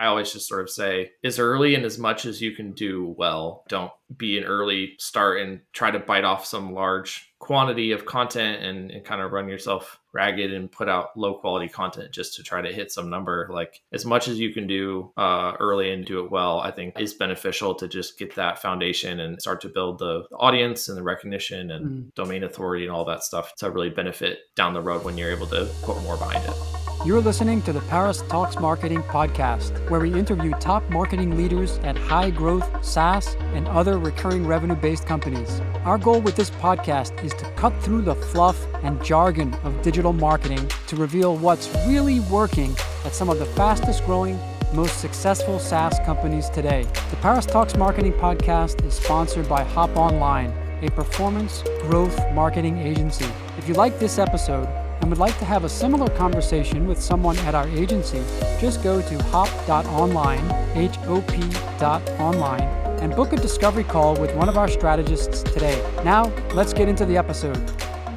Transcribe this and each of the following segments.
I always just sort of say as early and as much as you can do well. Don't be an early start and try to bite off some large quantity of content and, and, kind of run yourself ragged and put out low quality content just to try to hit some number like as much as you can do uh, early and do it well i think is beneficial to just get that foundation and start to build the audience and the recognition and mm. domain authority and all that stuff to really benefit down the road when you're able to put more behind it you're listening to the Paris Talks Marketing podcast, where we interview top marketing leaders at high growth SaaS and other recurring revenue based companies. Our goal with this podcast is to cut through the fluff and jargon of digital marketing to reveal what's really working at some of the fastest growing, most successful SaaS companies today. The Paris Talks Marketing podcast is sponsored by Hop Online, a performance growth marketing agency. If you like this episode, and would like to have a similar conversation with someone at our agency, just go to hop.online, H-O-P.online, and book a discovery call with one of our strategists today. Now, let's get into the episode.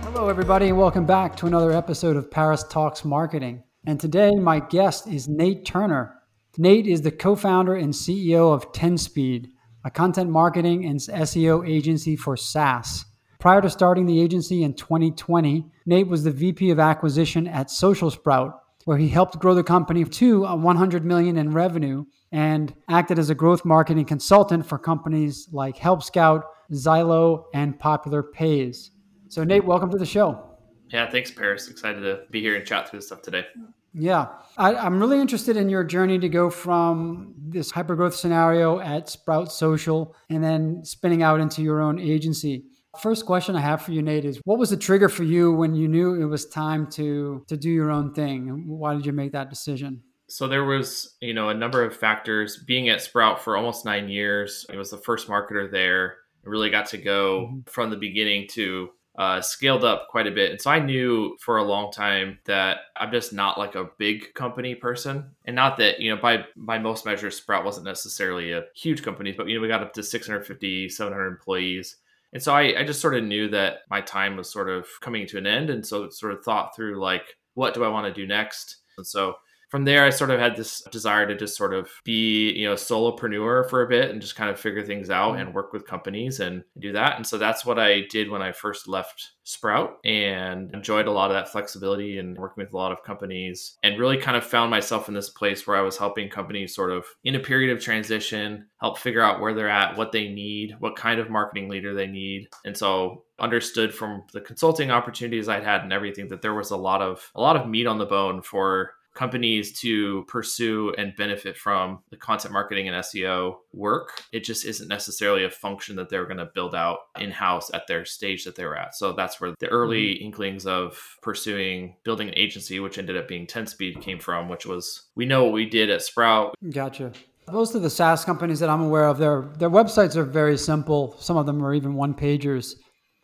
Hello, everybody, and welcome back to another episode of Paris Talks Marketing. And today, my guest is Nate Turner. Nate is the co founder and CEO of 10Speed, a content marketing and SEO agency for SaaS. Prior to starting the agency in 2020, Nate was the VP of acquisition at Social Sprout, where he helped grow the company to uh, 100 million in revenue and acted as a growth marketing consultant for companies like Help Scout, Zylo, and Popular Pays. So, Nate, welcome to the show. Yeah, thanks, Paris. Excited to be here and chat through this stuff today. Yeah, I, am really interested in your journey to go from this hypergrowth scenario at Sprout Social and then spinning out into your own agency. First question I have for you, Nate, is what was the trigger for you when you knew it was time to to do your own thing? Why did you make that decision? So there was, you know, a number of factors. Being at Sprout for almost nine years, I was the first marketer there. I really got to go mm-hmm. from the beginning to uh, scaled up quite a bit. And so I knew for a long time that I'm just not like a big company person. And not that, you know, by by most measures, Sprout wasn't necessarily a huge company, but, you know, we got up to 650, 700 employees. And so I, I just sort of knew that my time was sort of coming to an end. And so sort of thought through like, what do I want to do next? And so from there, I sort of had this desire to just sort of be, you know, solopreneur for a bit and just kind of figure things out mm-hmm. and work with companies and do that. And so that's what I did when I first left Sprout and enjoyed a lot of that flexibility and working with a lot of companies and really kind of found myself in this place where I was helping companies sort of in a period of transition, help figure out where they're at, what they need, what kind of marketing leader they need. And so understood from the consulting opportunities I'd had and everything that there was a lot of a lot of meat on the bone for companies to pursue and benefit from the content marketing and SEO work. It just isn't necessarily a function that they're going to build out in house at their stage that they were at. So that's where the early mm-hmm. inklings of pursuing building an agency, which ended up being 10 Speed, came from, which was we know what we did at Sprout. Gotcha. Most of the SaaS companies that I'm aware of, their their websites are very simple. Some of them are even one pagers.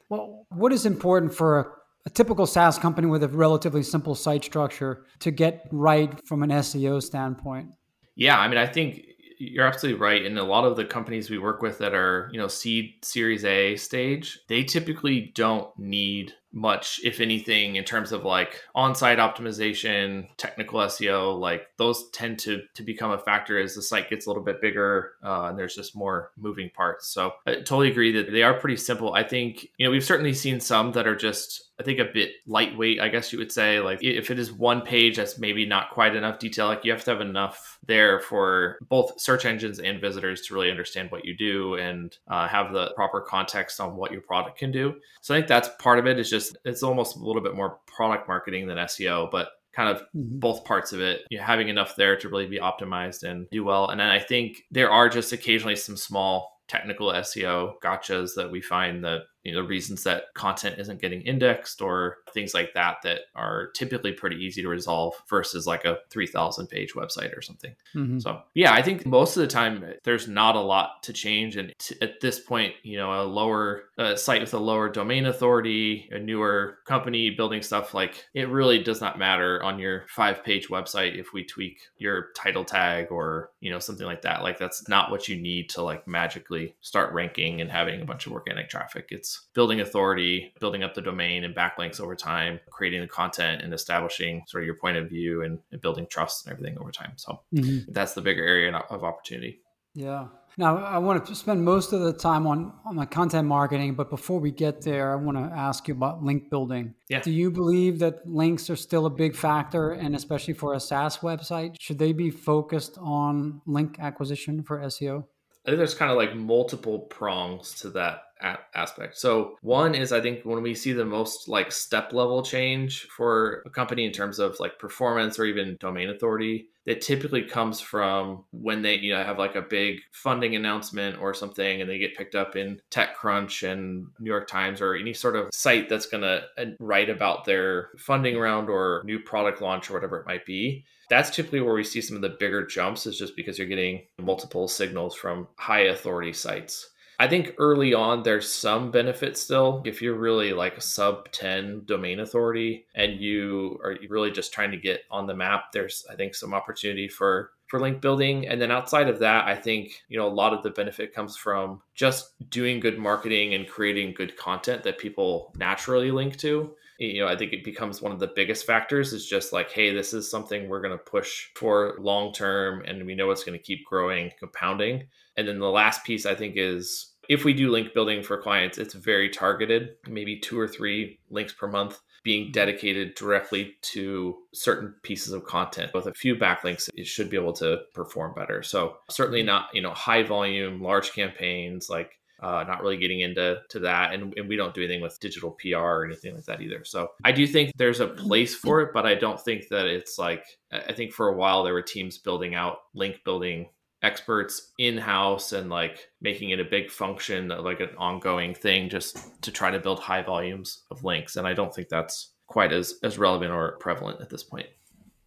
Well, what is important for a a typical SaaS company with a relatively simple site structure to get right from an SEO standpoint? Yeah, I mean, I think you're absolutely right. And a lot of the companies we work with that are, you know, seed series A stage, they typically don't need much, if anything, in terms of like on-site optimization, technical SEO. Like those tend to to become a factor as the site gets a little bit bigger uh, and there's just more moving parts. So I totally agree that they are pretty simple. I think you know we've certainly seen some that are just I think a bit lightweight, I guess you would say. Like if it is one page, that's maybe not quite enough detail. Like you have to have enough there for both search engines and visitors to really understand what you do and uh, have the proper context on what your product can do. So I think that's part of it. Is just it's almost a little bit more product marketing than SEO, but kind of mm-hmm. both parts of it, you know, having enough there to really be optimized and do well. And then I think there are just occasionally some small technical SEO gotchas that we find that you know reasons that content isn't getting indexed or things like that that are typically pretty easy to resolve versus like a 3000 page website or something. Mm-hmm. so yeah i think most of the time there's not a lot to change. And t- at this point you know a lower a site with a lower domain authority a newer company building stuff like it really does not matter on your five page website if we tweak your title tag or you know something like that. Like that's not what you need to like magically start ranking and having a bunch of organic traffic. It's it's building authority, building up the domain and backlinks over time, creating the content and establishing sort of your point of view and, and building trust and everything over time. So mm-hmm. that's the bigger area of opportunity. Yeah. Now, I want to spend most of the time on, on the content marketing, but before we get there, I want to ask you about link building. Yeah. Do you believe that links are still a big factor, and especially for a SaaS website, should they be focused on link acquisition for SEO? I think there's kind of like multiple prongs to that aspect. So one is I think when we see the most like step level change for a company in terms of like performance or even domain authority, it typically comes from when they you know have like a big funding announcement or something and they get picked up in TechCrunch and New York Times or any sort of site that's going to uh, write about their funding round or new product launch or whatever it might be that's typically where we see some of the bigger jumps is just because you're getting multiple signals from high authority sites I think early on there's some benefit still. If you're really like a sub 10 domain authority and you are really just trying to get on the map, there's I think some opportunity for for link building. And then outside of that, I think, you know, a lot of the benefit comes from just doing good marketing and creating good content that people naturally link to you know i think it becomes one of the biggest factors is just like hey this is something we're going to push for long term and we know it's going to keep growing compounding and then the last piece i think is if we do link building for clients, it's very targeted, maybe two or three links per month being mm-hmm. dedicated directly to certain pieces of content. With a few backlinks it should be able to perform better. So certainly not you know high volume large campaigns like uh, not really getting into to that. And, and we don't do anything with digital pr or anything like that either. So i do think there's a place for it but i don't think that it's like i think for a while there were teams building out link building experts in house and like making it a big function, like an ongoing thing, just to try to build high volumes of links. And I don't think that's quite as as relevant or prevalent at this point.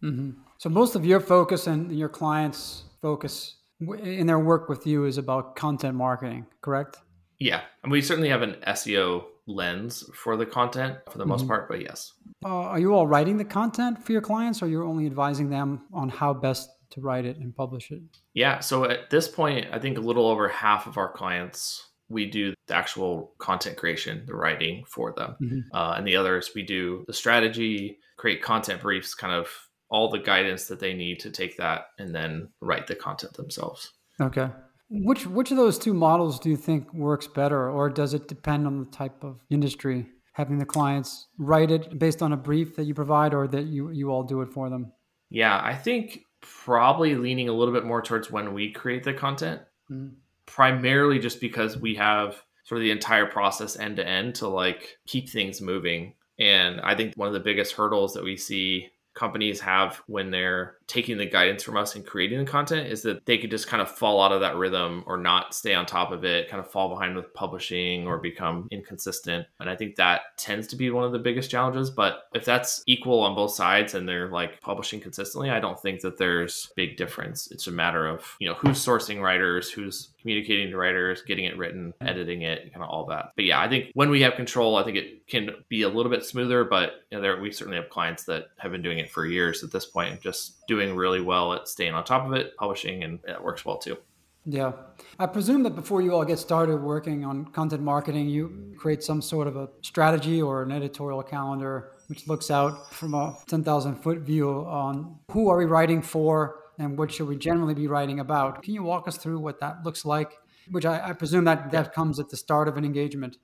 Mm-hmm. So most of your focus and your clients' focus in their work with you is about content marketing, correct? Yeah, and we certainly have an SEO lens for the content for the most mm-hmm. part, but yes. Uh, are you all writing the content for your clients, or you're only advising them on how best to write it and publish it? Yeah. So at this point, I think a little over half of our clients we do the actual content creation, the writing for them. Mm-hmm. Uh, and the others, we do the strategy, create content briefs, kind of all the guidance that they need to take that and then write the content themselves. Okay. Which which of those two models do you think works better, or does it depend on the type of industry? Having the clients write it based on a brief that you provide, or that you you all do it for them? Yeah, I think probably leaning a little bit more towards when we create the content, mm-hmm. primarily just because we have sort of the entire process end to end to like keep things moving. And I think one of the biggest hurdles that we see companies have when they're taking the guidance from us and creating the content is that they could just kind of fall out of that rhythm or not stay on top of it, kind of fall behind with publishing or become inconsistent. And I think that tends to be one of the biggest challenges. But if that's equal on both sides and they're like publishing consistently, I don't think that there's big difference. It's a matter of, you know, who's sourcing writers, who's communicating to writers, getting it written, hmm. editing it, kind of all that. But yeah, I think when we have control, I think it can be a little bit smoother. But you know, there we certainly have clients that have been doing it for years at this point and just doing really well at staying on top of it, publishing, and it works well too. Yeah. I presume that before you all get started working on content marketing, you create some sort of a strategy or an editorial calendar which looks out from a 10,000 foot view on who are we writing for and what should we generally be writing about. Can you walk us through what that looks like? Which I, I presume that that comes at the start of an engagement.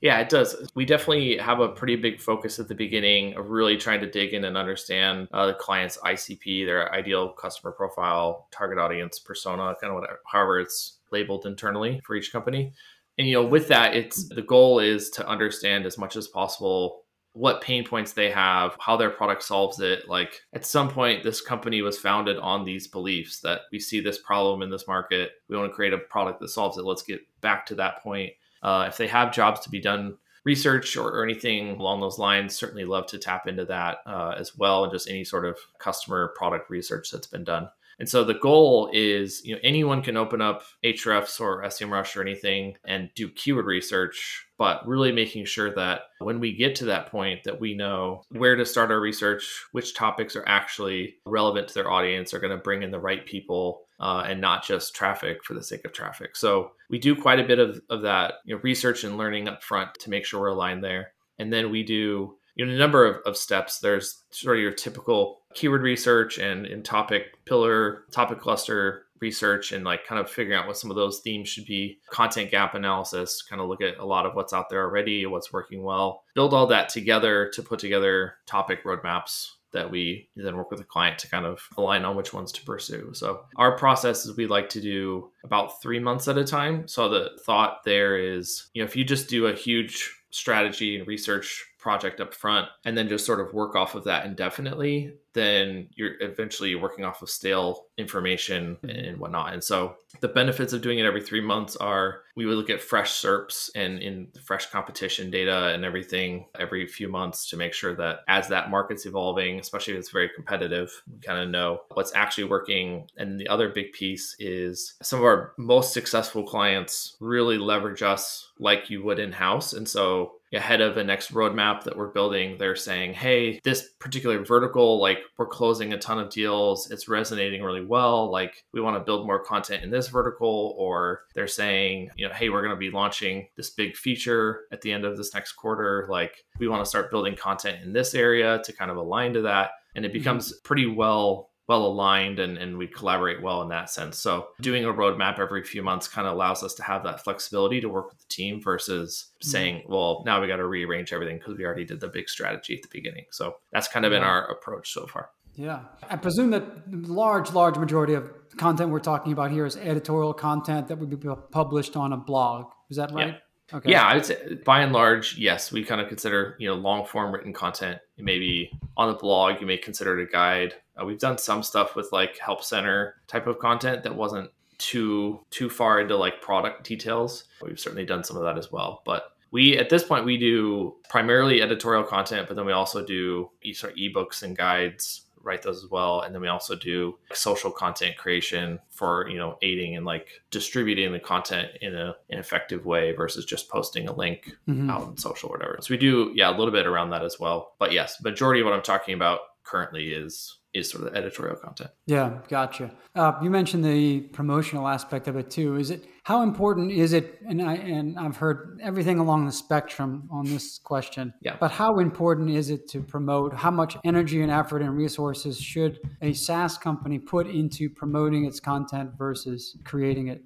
Yeah, it does. We definitely have a pretty big focus at the beginning of really trying to dig in and understand uh, the client's ICP, their ideal customer profile, target audience, persona, kind of whatever, however it's labeled internally for each company. And you know, with that, it's the goal is to understand as much as possible what pain points they have, how their product solves it. Like at some point, this company was founded on these beliefs that we see this problem in this market. We want to create a product that solves it. Let's get back to that point uh, if they have jobs to be done, research or, or, anything along those lines, certainly love to tap into that uh, as well, and just any sort of customer product research that's been done. And so the goal is, you know, anyone can open up Ahrefs or SEMrush or anything and do keyword research, but really making sure that when we get to that point that we know where to start our research, which topics are actually relevant to their audience, are going to bring in the right people, uh, and not just traffic for the sake of traffic. So we do quite a bit of, of that you know, research and learning up front to make sure we're aligned there. And then we do you know, a number of, of steps. There's sort of your typical keyword research and in topic pillar, topic cluster research and like kind of figuring out what some of those themes should be content gap analysis kind of look at a lot of what's out there already what's working well build all that together to put together topic roadmaps that we then work with the client to kind of align on which ones to pursue. So our process is we like to do about three months at a time. So the thought there is, you know, if you just do a huge strategy and research project up front and then just sort of work off of that indefinitely, then you're eventually working off of stale information mm-hmm. and whatnot. And so the benefits of doing it every three months are we would look at fresh SERPs and in fresh competition data and everything every few months to make sure that as that market's evolving, especially if it's very competitive, we kind of know what's actually working. And the other big piece is some of our most successful clients really leverage us like you would in house. And so ahead of a next roadmap that we're building, they're saying, hey, this particular vertical, like we're closing a ton of deals, it's resonating really well. Like we want to build more content in this vertical, or they're saying, you know, hey, we're going to be launching this big feature at the end of this next quarter. Like we want to start building content in this area to kind of align to that. And it mm-hmm. becomes pretty well well aligned and, and we collaborate well in that sense. So doing a roadmap every few months kind of allows us to have that flexibility to work with the team versus mm-hmm. saying, well, now we got to rearrange everything because we already did the big strategy at the beginning. So that's kind of yeah. been our approach so far. Yeah. I presume that the large, large majority of content we're talking about here is editorial content that would be published on a blog. Is that right? Yeah. Okay. Yeah, I would say by and large, yes, we kind of consider, you know, long form written content. Maybe on the blog, you may consider it a guide. Uh, we've done some stuff with like help center type of content that wasn't too too far into like product details. We've certainly done some of that as well, but we at this point we do primarily editorial content, but then we also do e- sort of ebooks and guides write those as well. And then we also do social content creation for you know aiding and like distributing the content in a an effective way versus just posting a link mm-hmm. out on social or whatever. So we do yeah a little bit around that as well. But yes majority of what i'm talking about currently is is sort of the editorial content. Yeah, gotcha. Uh, you mentioned the promotional aspect of it too. Is it how important is it? And I and I've heard everything along the spectrum on this question. Yeah. But how important is it to promote? How much energy and effort and resources should a SaaS company put into promoting its content versus creating it?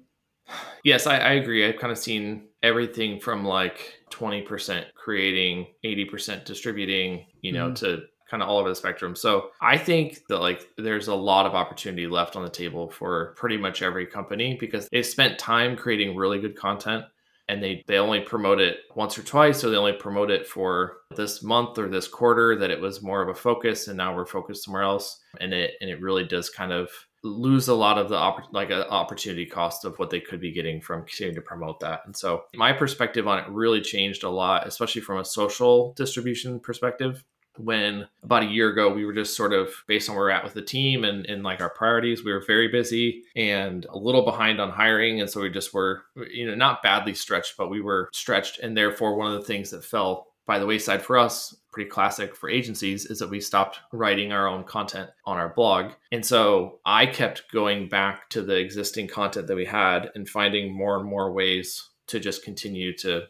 Yes, I, I agree. I've kind of seen everything from like 20% creating, 80% distributing, you know, mm-hmm. to kind of all over the spectrum. So I think that like there's a lot of opportunity left on the table for pretty much every company because they've spent time creating really good content and they they only promote it once or twice or they only promote it for this month or this quarter that it was more of a focus and now we're focused somewhere else and it and it really does kind of lose a lot of the opp- like a opportunity cost of what they could be getting from continuing to promote that. And so my perspective on it really changed a lot, especially from a social distribution perspective when about a year ago we were just sort of based on where we're at with the team and, and like our priorities we were very busy and a little behind on hiring. And so we just were you know not badly stretched but we were stretched. And therefore one of the things that fell by the wayside for us pretty classic for agencies is that we stopped writing our own content on our blog. And so i kept going back to the existing content that we had and finding more and more ways to just continue to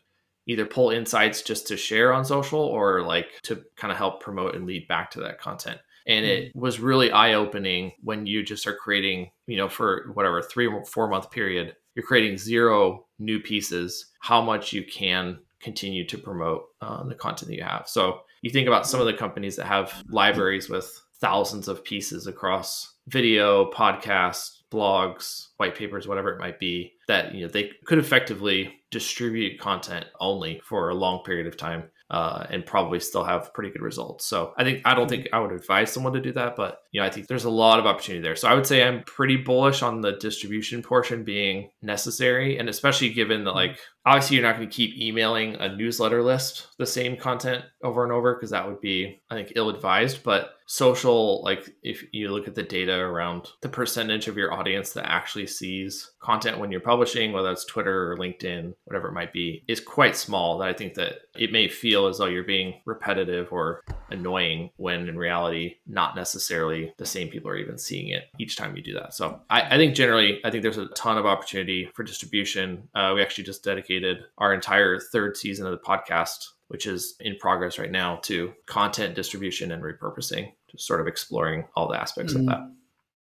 either pull insights just to share on social or like to kind of help promote and lead back to that content. And it mm. was really eye opening when you just are creating, you know, for whatever three or four month period, you're creating zero new pieces, how much you can continue to promote um, the content that you have. So you think about some of the companies that have libraries with thousands of pieces across video, podcasts, blogs, white papers, whatever it might be, that you know they could effectively distribute content only for a long period of time uh, and probably still have pretty good results. So I think I don't think I would advise someone to do that, but you know I think there's a lot of opportunity there. So I would say I'm pretty bullish on the distribution portion being necessary, and especially given that mm-hmm. like obviously you're not going to keep emailing a newsletter list the same content over and over because that would be I think ill advised, but social like if you look at the data around the percentage of your audience that actually sees content when you're publishing whether it's twitter or linkedin whatever it might be is quite small that i think that it may feel as though you're being repetitive or annoying when in reality not necessarily the same people are even seeing it each time you do that. So I, I think generally, I think there's a ton of opportunity for distribution. Uh, we actually just dedicated our entire third season of the podcast which is in progress right now to content distribution and repurposing, just sort of exploring all the aspects mm-hmm. of that.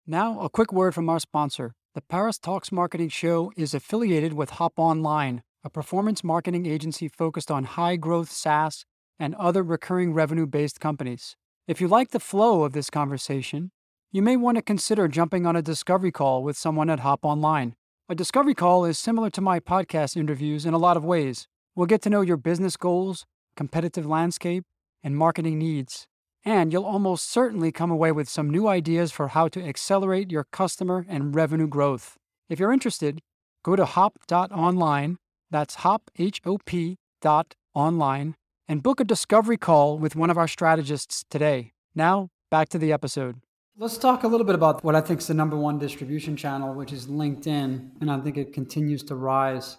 Now, a quick word from our sponsor. The Paris Talks Marketing Show is affiliated with Hop Online, a performance marketing agency focused on high growth SaaS and other recurring revenue based companies. If you like the flow of this conversation, you may want to consider jumping on a discovery call with someone at Hop Online. A discovery call is similar to my podcast interviews in a lot of ways. We'll get to know your business goals, competitive landscape, and marketing needs. And you'll almost certainly come away with some new ideas for how to accelerate your customer and revenue growth. If you're interested, go to hop.online, that's hop, H O P dot online, and book a discovery call with one of our strategists today. Now, back to the episode. Let's talk a little bit about what I think is the number one distribution channel, which is LinkedIn. And I think it continues to rise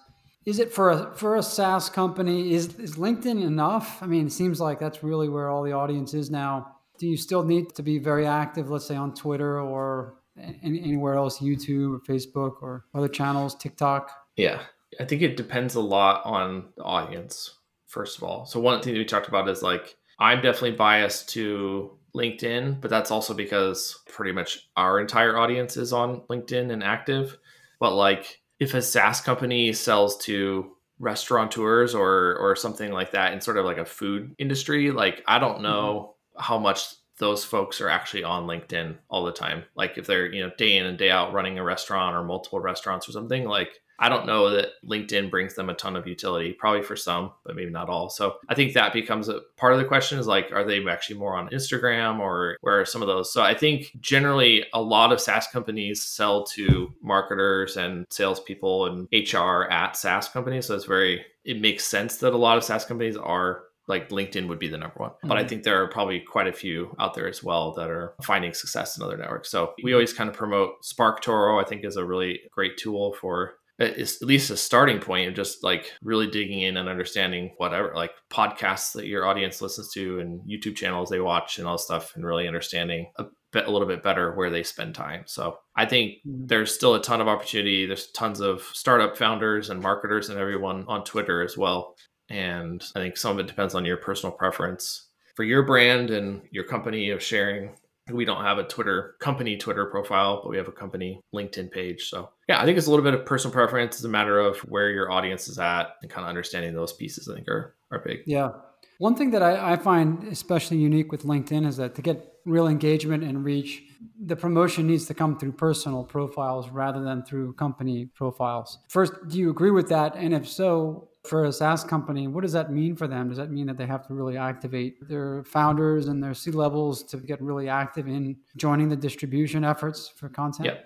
is it for a for a SaaS company? Is is LinkedIn enough? I mean, it seems like that's really where all the audience is now. Do you still need to be very active, let's say on Twitter or anywhere else, YouTube or Facebook or other channels, TikTok? Yeah, I think it depends a lot on the audience. First of all, so one thing that we talked about is like I'm definitely biased to LinkedIn, but that's also because pretty much our entire audience is on LinkedIn and active. But like if a SaaS company sells to restaurateurs or or something like that in sort of like a food industry, like I don't know mm-hmm. how much those folks are actually on LinkedIn all the time. Like if they're, you know, day in and day out running a restaurant or multiple restaurants or something, like I don't know that LinkedIn brings them a ton of utility, probably for some, but maybe not all. So I think that becomes a part of the question is like, are they actually more on Instagram or where are some of those? So I think generally a lot of SaaS companies sell to marketers and salespeople and HR at SaaS companies. So it's very, it makes sense that a lot of SaaS companies are like LinkedIn would be the number one. Mm-hmm. But I mm-hmm. think there are probably quite a few out there as well that are finding success in other networks. So we always kind of promote SparkToro, I think is a really great tool for at least a starting point of just like really digging in and understanding whatever like podcasts that your audience listens to and YouTube channels they watch and all stuff and really understanding a bit a little bit better where they spend time. So I think mm-hmm. there's still a ton of opportunity. There's tons of startup founders and marketers and everyone on Twitter as well. And I think some of it depends on your personal preference for your brand and your company of sharing we don't have a Twitter company Twitter profile, but we have a company LinkedIn page. So yeah, I think it's a little bit of personal preference. It's a matter of where your audience is at and kind of understanding those pieces. I think are are big. Yeah. One thing that I, I find especially unique with LinkedIn is that to get real engagement and reach, the promotion needs to come through personal profiles rather than through company profiles. First, do you agree with that? And if so, for a SaaS company, what does that mean for them? Does that mean that they have to really activate their founders and their C levels to get really active in joining the distribution efforts for content? Yeah.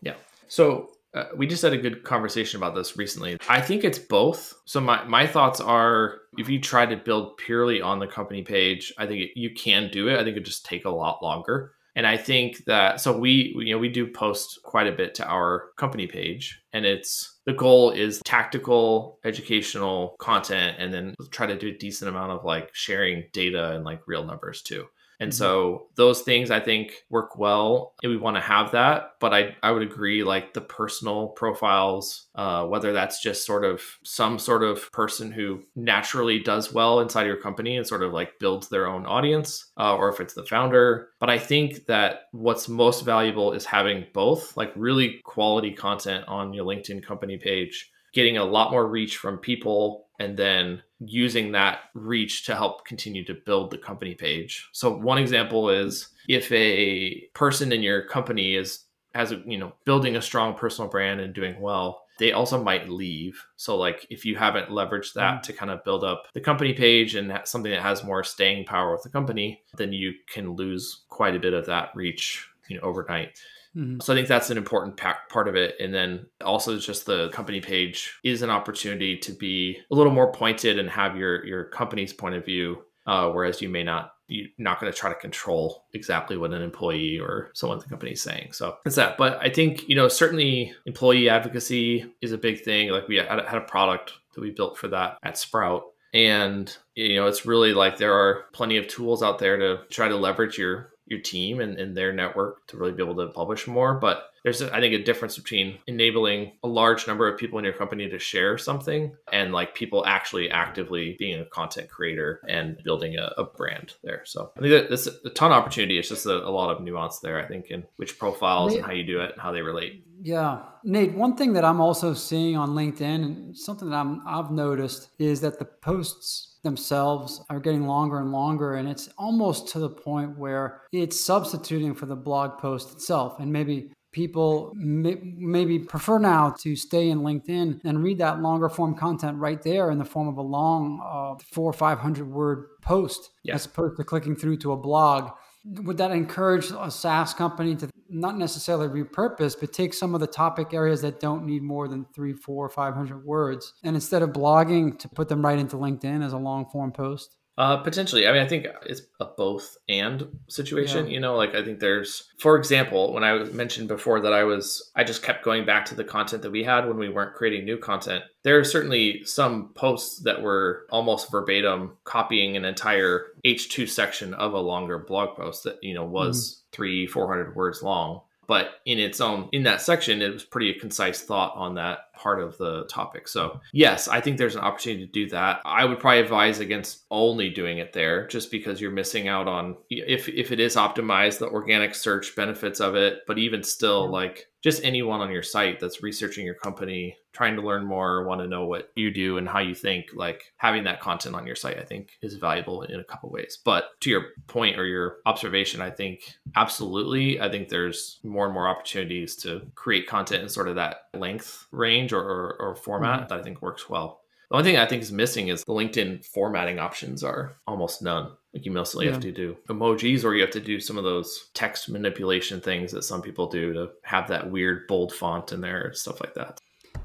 Yeah. So uh, we just had a good conversation about this recently. I think it's both. So my, my thoughts are if you try to build purely on the company page, I think you can do it. I think it just take a lot longer. And I think that so we you know we do post quite a bit to our company page and it's the goal is tactical educational content and then try to do a decent amount of like sharing data and like real numbers too. And mm-hmm. so those things I think work well. And we want to have that. But I, I would agree, like the personal profiles, uh, whether that's just sort of some sort of person who naturally does well inside your company and sort of like builds their own audience, uh, or if it's the founder. But I think that what's most valuable is having both, like really quality content on your LinkedIn company page, getting a lot more reach from people and then using that reach to help continue to build the company page. So one example is if a person in your company is has a, you know building a strong personal brand and doing well, they also might leave. So like if you haven't leveraged that mm-hmm. to kind of build up the company page and something that has more staying power with the company, then you can lose quite a bit of that reach, you know, overnight. Mm-hmm. So I think that's an important part of it. And then also just the company page is an opportunity to be a little more pointed and have your your company's point of view, uh, whereas you may not you're not going to try to control exactly what an employee or someone at the company is saying. So it's that. But I think, you know, certainly employee advocacy is a big thing. Like we had, had a product that we built for that at Sprout. And, you know, it's really like there are plenty of tools out there to try to leverage your your team and, and their network to really be able to publish more. But there's, I think, a difference between enabling a large number of people in your company to share something and like people actually actively being a content creator and building a, a brand there. So I think that there's a ton of opportunity. It's just a, a lot of nuance there, I think, in which profiles and how you do it and how they relate. Yeah. Nate, one thing that I'm also seeing on LinkedIn and something that I'm, I've noticed is that the posts themselves are getting longer and longer and it's almost to the point where it's substituting for the blog post itself and maybe people may, maybe prefer now to stay in linkedin and read that longer form content right there in the form of a long uh, four or five hundred word post yeah. as opposed to clicking through to a blog would that encourage a SaaS company to not necessarily repurpose, but take some of the topic areas that don't need more than three, four, five hundred words, and instead of blogging, to put them right into LinkedIn as a long form post? Uh, potentially. I mean, I think it's a both and situation. Yeah. You know, like I think there's, for example, when I mentioned before that I was, I just kept going back to the content that we had when we weren't creating new content. There are certainly some posts that were almost verbatim copying an entire H2 section of a longer blog post that, you know, was mm-hmm. three, 400 words long but in its own in that section it was pretty concise thought on that part of the topic so yes i think there's an opportunity to do that i would probably advise against only doing it there just because you're missing out on if if it is optimized the organic search benefits of it but even still like just anyone on your site that's researching your company, trying to learn more, want to know what you do and how you think, like having that content on your site, I think is valuable in a couple ways. But to your point or your observation, I think absolutely. I think there's more and more opportunities to create content in sort of that length range or, or, or format mm-hmm. that I think works well. The only thing I think is missing is the LinkedIn formatting options are almost none. Like you mostly yeah. have to do emojis or you have to do some of those text manipulation things that some people do to have that weird bold font in there, and stuff like that.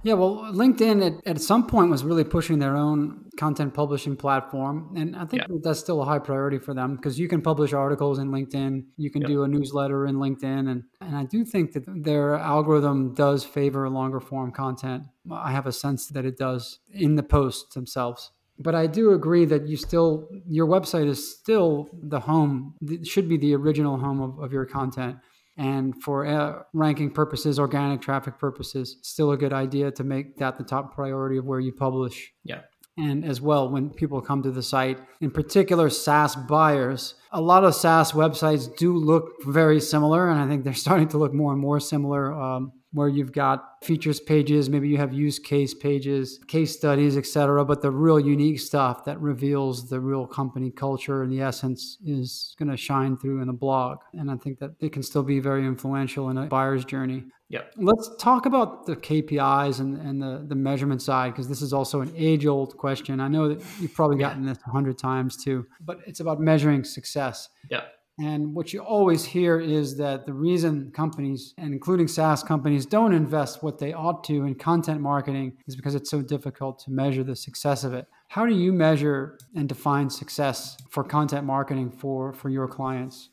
Yeah, well, LinkedIn at, at some point was really pushing their own content publishing platform. And I think yeah. that's still a high priority for them because you can publish articles in LinkedIn, you can yep. do a newsletter in LinkedIn. And, and I do think that their algorithm does favor longer form content. I have a sense that it does in the posts themselves. But I do agree that you still, your website is still the home, it should be the original home of, of your content. And for uh, ranking purposes, organic traffic purposes, still a good idea to make that the top priority of where you publish. Yeah. And as well, when people come to the site, in particular SaaS buyers, a lot of SaaS websites do look very similar. And I think they're starting to look more and more similar. Um, where you've got features pages, maybe you have use case pages, case studies, etc. But the real unique stuff that reveals the real company culture and the essence is going to shine through in the blog. And I think that it can still be very influential in a buyer's journey. Yeah. Let's talk about the KPIs and, and the, the measurement side, because this is also an age old question. I know that you've probably gotten this a hundred times too, but it's about measuring success. Yeah. And what you always hear is that the reason companies, and including SaaS companies, don't invest what they ought to in content marketing is because it's so difficult to measure the success of it. How do you measure and define success for content marketing for, for your clients?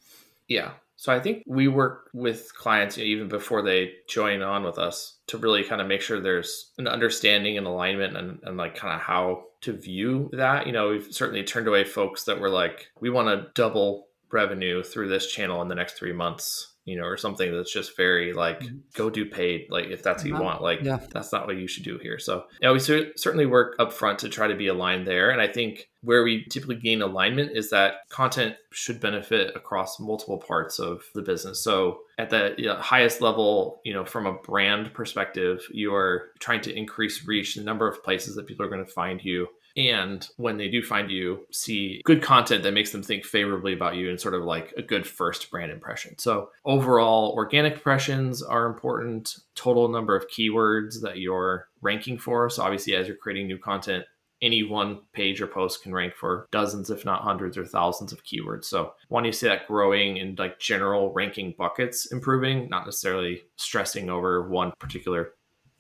Yeah. So I think we work with clients you know, even before they join on with us to really kind of make sure there's an understanding and alignment and, and like kind of how to view that. You know, we've certainly turned away folks that were like, we want to double revenue through this channel in the next three months you know or something that's just very like mm-hmm. go do paid like if that's what you want like yeah. that's not what you should do here so yeah we certainly work up front to try to be aligned there and i think where we typically gain alignment is that content should benefit across multiple parts of the business. So at the you know, highest level you know from a brand perspective you are trying to increase reach the number of places that people are going to find you. And when they do find you see good content that makes them think favorably about you and sort of like a good first brand impression. So overall organic impressions are important. Total number of keywords that you're ranking for. So obviously as you're creating new content any one page or post can rank for dozens, if not hundreds or thousands of keywords. So when you see that growing in like general ranking buckets improving, not necessarily stressing over one particular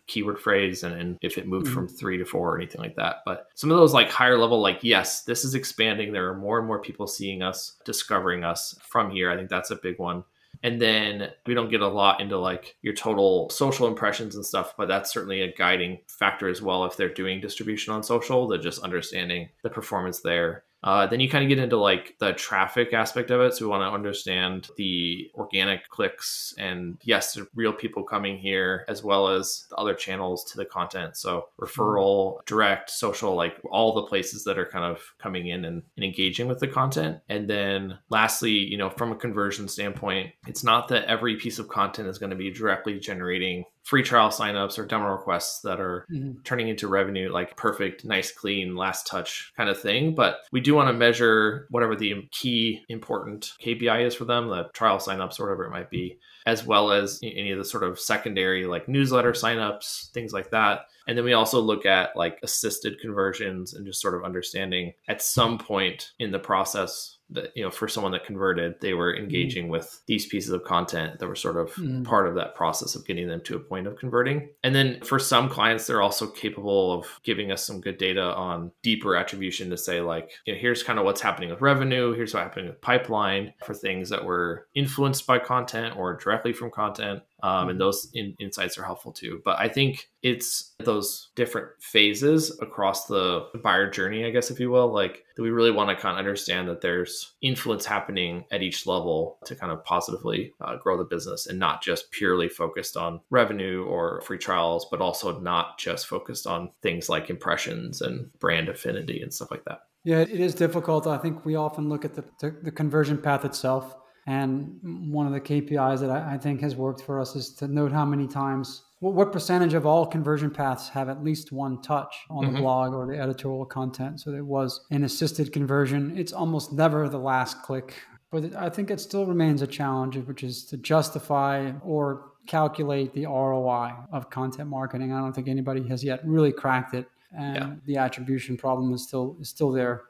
keyword phrase and, and if it moved mm-hmm. from three to four or anything like that. But some of those like higher level, like, yes, this is expanding. There are more and more people seeing us, discovering us from here. I think that's a big one. And then we don't get a lot into like your total social impressions and stuff, but that's certainly a guiding factor as well if they're doing distribution on social, they're just understanding the performance there. Uh, then you kind of get into like the traffic aspect of it. So we want to understand the organic clicks and yes, real people coming here as well as the other channels to the content. So referral, direct, social, like all the places that are kind of coming in and, and engaging with the content. And then lastly, you know, from a conversion standpoint, it's not that every piece of content is going to be directly generating free trial signups or demo requests that are mm-hmm. turning into revenue like perfect nice clean last touch kind of thing but we do want to measure whatever the key important kpi is for them the trial signups or whatever it might be as well as any of the sort of secondary like newsletter signups things like that and then we also look at like assisted conversions and just sort of understanding at some point in the process that you know for someone that converted they were mm-hmm. engaging mm. with these pieces of content that were sort of mm. part of that process of getting them to a point of converting and then for some clients they're also capable of giving us some good data on deeper attribution to say like you know, here's kind of what's happening with revenue here's what's happening with pipeline for things that were influenced by content or directly from content um, and mm-hmm. those in, insights are helpful too. But I think it's those different phases across the buyer journey, I guess, if you will, like that we really want to kind of understand that there's influence happening at each level to kind of positively uh, grow the business and not just purely focused on revenue or free trials, but also not just focused on things like impressions and brand affinity and stuff like that. Yeah, it is difficult. I think we often look at the, the, the conversion path itself and one of the KPIs that I, I think has worked for us is to note how many times, what, what, percentage of all conversion paths have at least one touch on mm-hmm. the blog or the editorial content. So it was an assisted conversion. It's almost never the last click. But I think it still remains a challenge, which is to justify or calculate the ROI of content marketing. I don't think anybody has yet really cracked it, and yeah. the attribution problem is still is still there.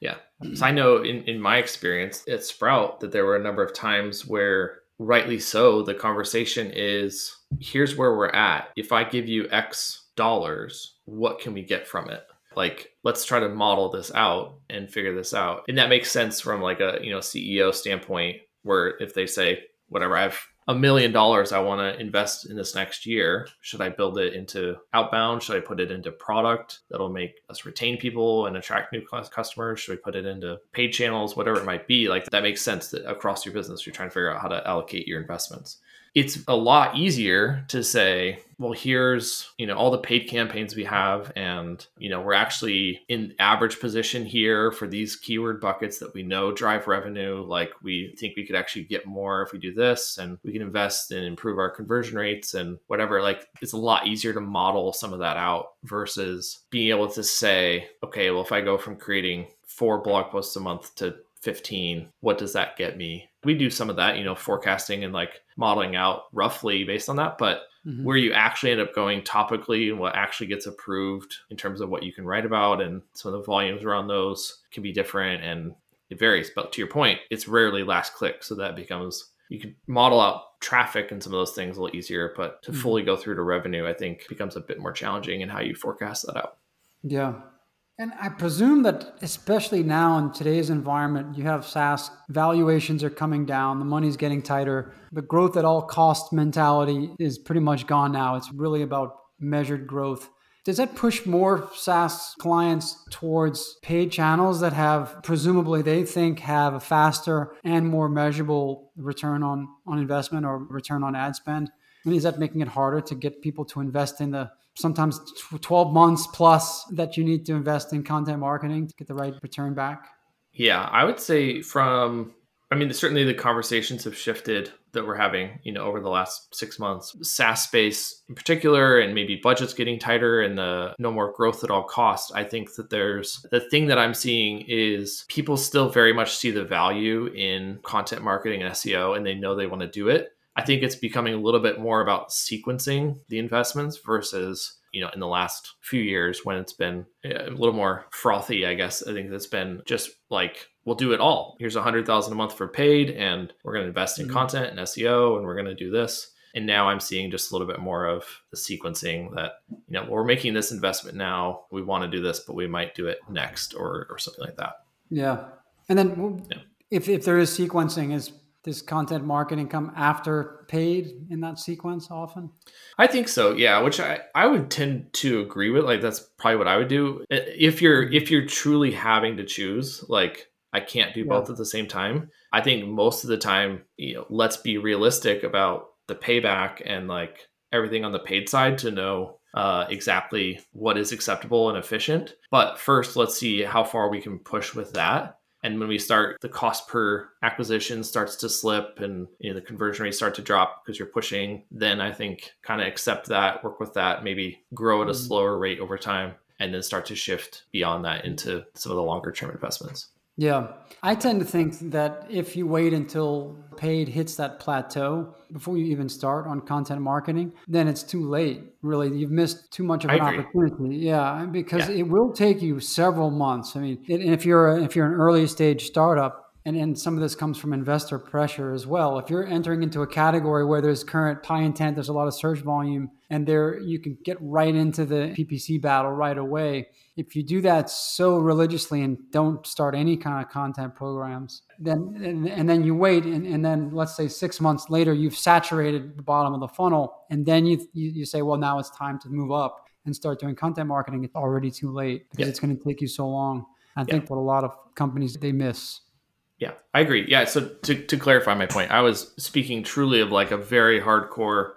Yeah. So I mm-hmm. know in, in my experience at Sprout that there were a number of times where, rightly so, the conversation is here's where we're at. If I give you X dollars, what can we get from it? Like, let's try to model this out and figure this out. And that makes sense from like a, you know, CEO standpoint where if they say, whatever, I have a million dollars I want to invest in this next year. Should I build it into outbound? Should I put it into product that'll make us retain people and attract new customers? Should we put it into paid channels, whatever it might be? Like that makes sense that across your business, you're trying to figure out how to allocate your investments it's a lot easier to say well here's you know all the paid campaigns we have and you know we're actually in average position here for these keyword buckets that we know drive revenue. Like we think we could actually get more if we do this and we can invest and improve our conversion rates and whatever. Like it's a lot easier to model some of that out versus being able to say okay well if i go from creating four blog posts a month to 15 what does that get me we do some of that you know forecasting and like modeling out roughly based on that but mm-hmm. where you actually end up going topically and what actually gets approved in terms of what you can write about and some of the volumes around those can be different and it varies but to your point it's rarely last click so that becomes you can model out traffic and some of those things a little easier but to mm-hmm. fully go through to revenue i think becomes a bit more challenging in how you forecast that out yeah and I presume that, especially now in today's environment, you have SaaS valuations are coming down, the money's getting tighter. The growth at all cost mentality is pretty much gone now. It's really about measured growth. Does that push more SaaS clients towards paid channels that have, presumably, they think have a faster and more measurable return on, on investment or return on ad spend? I mean, is that making it harder to get people to invest in the sometimes 12 months plus that you need to invest in content marketing to get the right return back? Yeah, I would say from I mean, certainly the conversations have shifted that we're having, you know, over the last six months. SaaS space in particular, and maybe budgets getting tighter and the no more growth at all cost. I think that there's the thing that I'm seeing is people still very much see the value in content marketing and SEO, and they know they want to do it. I think it's becoming a little bit more about sequencing the investments versus you know in the last few years when it's been a little more frothy i guess. I think it's been just like we'll do it all. Here's a hundred thousand a month for paid and we're going to invest in mm-hmm. content and seo and we're going to do this. And now i'm seeing just a little bit more of the sequencing that you know we're making this investment now. We want to do this but we might do it next or or something like that. Yeah. And then yeah. if, if there is sequencing is does content marketing come after paid in that sequence often? I think so. Yeah, which I, I would tend to agree with. Like that's probably what I would do. If you're if you're truly having to choose, like I can't do yeah. both at the same time. I think most of the time, you know, let's be realistic about the payback and like everything on the paid side to know uh, exactly what is acceptable and efficient. But first, let's see how far we can push with that. And when we start, the cost per acquisition starts to slip and you know, the conversion rates start to drop because you're pushing, then I think kind of accept that, work with that, maybe grow at a mm. slower rate over time, and then start to shift beyond that into some of the longer term investments. Yeah. I tend to think that if you wait until paid hits that plateau before you even start on content marketing, then it's too late. Really, you've missed too much of an opportunity. Yeah, because yeah. it will take you several months. I mean, if you're if you're an early stage startup, and, and some of this comes from investor pressure as well. If you're entering into a category where there's current high intent, there's a lot of search volume, and there you can get right into the PPC battle right away. If you do that so religiously and don't start any kind of content programs, then and, and then you wait, and, and then let's say six months later, you've saturated the bottom of the funnel, and then you you, you say, well, now it's time to move up and start doing content marketing. It's already too late because it's going to take you so long. I think what a lot of companies they miss. Yeah, I agree. Yeah, so to, to clarify my point, I was speaking truly of like a very hardcore.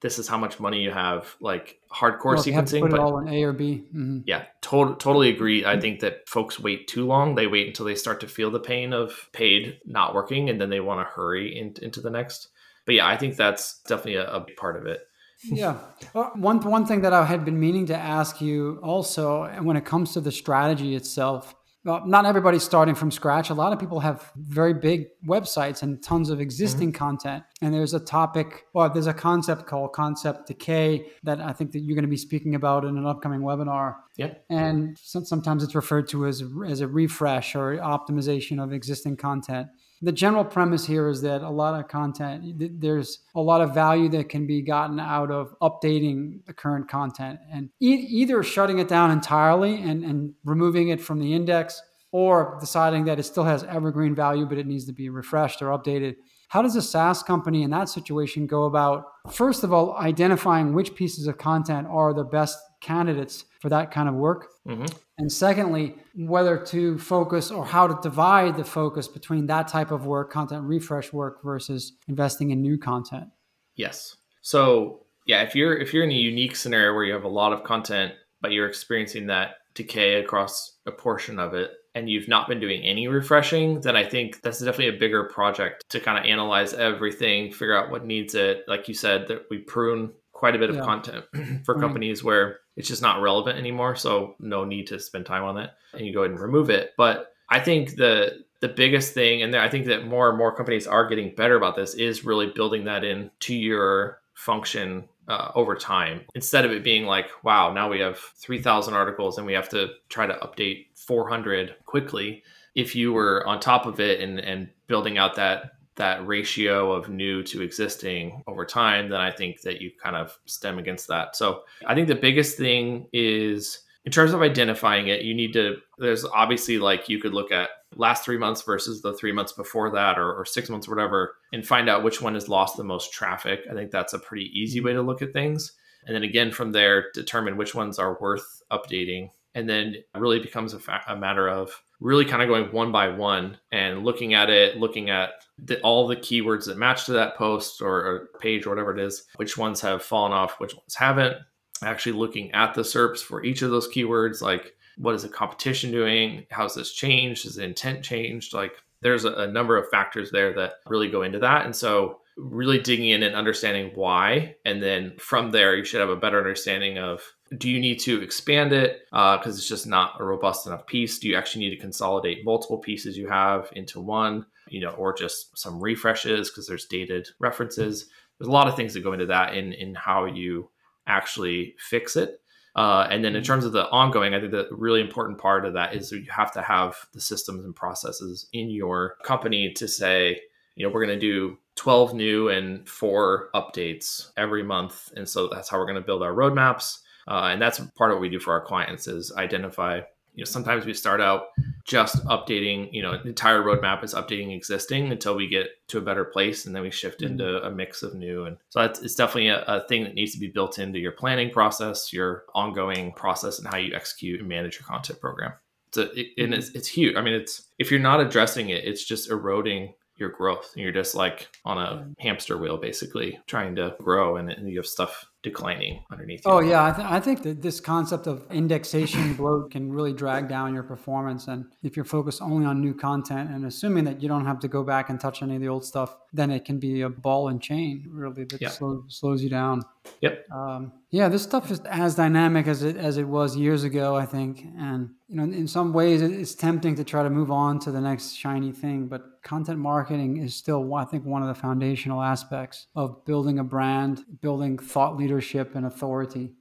This is how much money you have, like hardcore well, sequencing. put but, it all in A or B. Mm-hmm. Yeah, to- totally agree. I think that folks wait too long. They wait until they start to feel the pain of paid not working, and then they want to hurry in, into the next. But yeah, I think that's definitely a, a big part of it. yeah. Well, one one thing that I had been meaning to ask you also, when it comes to the strategy itself, well, not everybody's starting from scratch. A lot of people have very big websites and tons of existing mm-hmm. content. And there's a topic, well, there's a concept called content decay that I think that you're going to be speaking about in an upcoming webinar. Yep. And sometimes it's referred to as, as a refresh or optimization of existing content the general premise here is that a lot of content there's a lot of value that can be gotten out of updating the current content and e- either shutting it down entirely and, and removing it from the index or deciding that it still has evergreen value but it needs to be refreshed or updated how does a SaaS company in that situation go about, first of all, identifying which pieces of content are the best candidates for that kind of work? Mm-hmm. And secondly, whether to focus or how to divide the focus between that type of work, content refresh work, versus investing in new content. Yes. So yeah, if you're if you're in a unique scenario where you have a lot of content, but you're experiencing that decay across a portion of it, and you've not been doing any refreshing, then I think that's definitely a bigger project to kind of analyze everything, figure out what needs it. Like you said, that we prune quite a bit of content for companies where it's just not relevant anymore. So no need to spend time on that. And you go ahead and remove it. But I think the the biggest thing, and I think that more and more companies are getting better about this, is really building that in to your function uh, over time instead of it being like wow now we have 3000 articles and we have to try to update 400 quickly if you were on top of it and and building out that that ratio of new to existing over time, then I think that you kind of stem against that. So I think the biggest thing is in terms of identifying it, you need to, there's obviously like you could look at last three months versus the three months before that or, or six months or whatever and find out which one has lost the most traffic. I think that's a pretty easy mm-hmm. way to look at things. And then again, from there, determine which ones are worth updating. And then it really becomes a, fa- a matter of really kind of going one by one and looking at it, looking at the, all the keywords that match to that post or, or page or whatever it is, which ones have fallen off, which ones haven't. Actually, looking at the SERPs for each of those keywords, like what is the competition doing? How's this changed? Is the intent changed? Like there's a, a number of factors there that really go into that. And so really digging in and understanding why. And then from there, you should have a better understanding of do you need to expand it because uh, it's just not a robust enough piece? Do you actually need to consolidate multiple pieces you have into one, you know, or just some refreshes because there's dated references? There's a lot of things that go into that in in how you actually fix it. Uh, and then in mm-hmm. terms of the ongoing, I think the really important part of that is you have to have the systems and processes in your company to say, you know, we're going to do 12 new and four updates every month. And so that's how we're going to build our roadmaps. Uh, and that's part of what we do for our clients is identify You know, sometimes we start out just updating, you know, an entire roadmap is updating existing until we get to a better place and then we shift mm-hmm. into a mix of new. And so that's it's definitely a, a, thing that needs to be built into your planning process, your ongoing process and how you execute and manage your content program. So it, and mm-hmm. it's, it's huge. I mean, it's if you're not addressing it, it's just eroding your growth. You're just like on a hamster wheel, basically trying to grow, and, you have stuff declining underneath. Oh yeah, I, th- I, think that this concept of indexation bloat can really drag down your performance. And if you're focused only on new content and assuming that you don't have to go back and touch any of the old stuff, then it can be a ball and chain really that slow, slows you down. Yep. Um, yeah, this stuff is as dynamic as it as it was years ago, I think. And you know, in some ways, it's tempting to try to move on to the next shiny thing. But content marketing is still, I think, one of the foundational aspects of building a brand, building thought leadership and authority.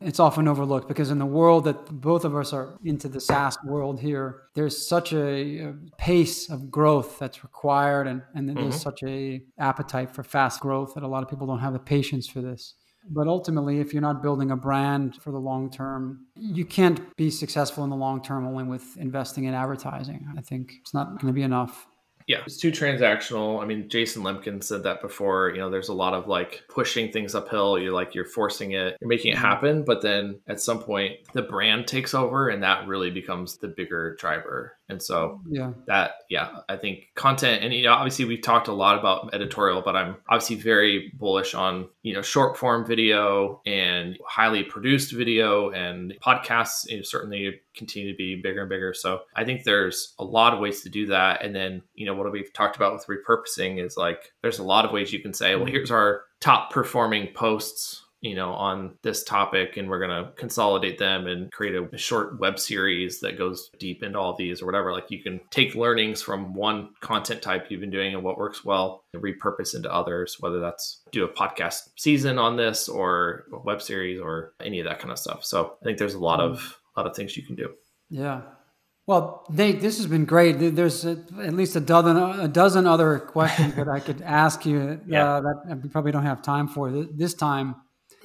It's often overlooked because in the world that both of us are into the SaaS world here, there's such a, pace of growth that's required, and, and there's mm-hmm. such a appetite for fast growth that a lot of people don't have the patience for this. But ultimately, if you're not building a brand for the long term, you can't be successful in the long term only with investing in advertising. I think it's not going to be enough. Yeah, it's too transactional. I mean, Jason Lemkin said that before. You know, there's a lot of like pushing things uphill. You're like, you're forcing it, you're making it mm-hmm. happen. But then at some point, the brand takes over and that really becomes the bigger driver. And so yeah, that yeah, I think content and you know obviously we've talked a lot about editorial, but I'm obviously very bullish on you know short form video and highly produced video and podcasts you know, certainly continue to be bigger and bigger. So I think there's a lot of ways to do that. And then you know what we've talked about with repurposing is like there's a lot of ways you can say, well, here's our top performing posts you know, on this topic, and we're going to consolidate them and create a short web series that goes deep into all these or whatever. Like you can take learnings from one content type you've been doing and what works well and repurpose into others, whether that's do a podcast season on this or a web series or any of that kind of stuff. So I think there's a lot of a lot of things you can do. Yeah. Well, Nate, this has been great. There's at least a dozen a dozen other questions that I could ask you yeah. uh, that we probably don't have time for this time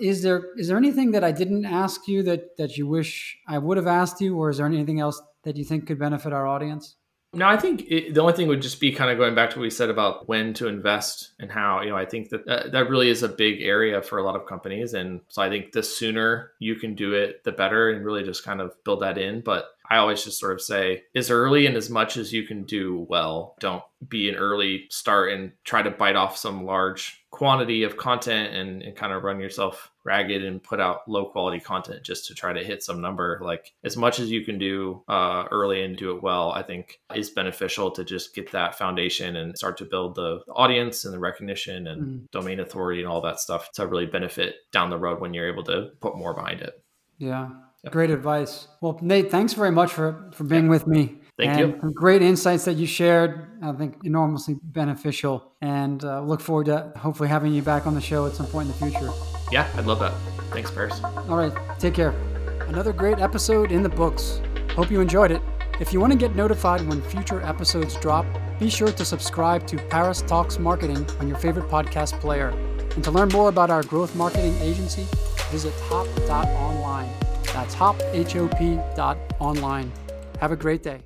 is there is there anything that I didn't ask you that that you wish I would have asked you, or is there anything else that you think could benefit our audience? No, I think it, the only thing would just be kind of going back to what we said about when to invest and how. You know, I think that, that that really is a big area for a lot of companies, and so I think the sooner you can do it, the better, and really just kind of build that in. But I always just sort of say as early and as much as you can do well. Don't be an early start and try to bite off some large quantity of content and, and kind of run yourself ragged and put out low quality content just to try to hit some number. Like as much as you can do uh, early and do it well, I think is beneficial to just get that foundation and start to build the audience and the recognition and mm. domain authority and all that stuff to really benefit down the road when you're able to put more behind it. Yeah. Yep. Great advice. Well, Nate, thanks very much for, for being with me. Thank and you. Great insights that you shared. I think enormously beneficial, and uh, look forward to hopefully having you back on the show at some point in the future. Yeah, I'd love that. Thanks, Paris. All right, take care. Another great episode in the books. Hope you enjoyed it. If you want to get notified when future episodes drop, be sure to subscribe to Paris Talks Marketing on your favorite podcast player. And to learn more about our growth marketing agency, visit hop.online. That's hop, H-O-P dot online. Have a great day.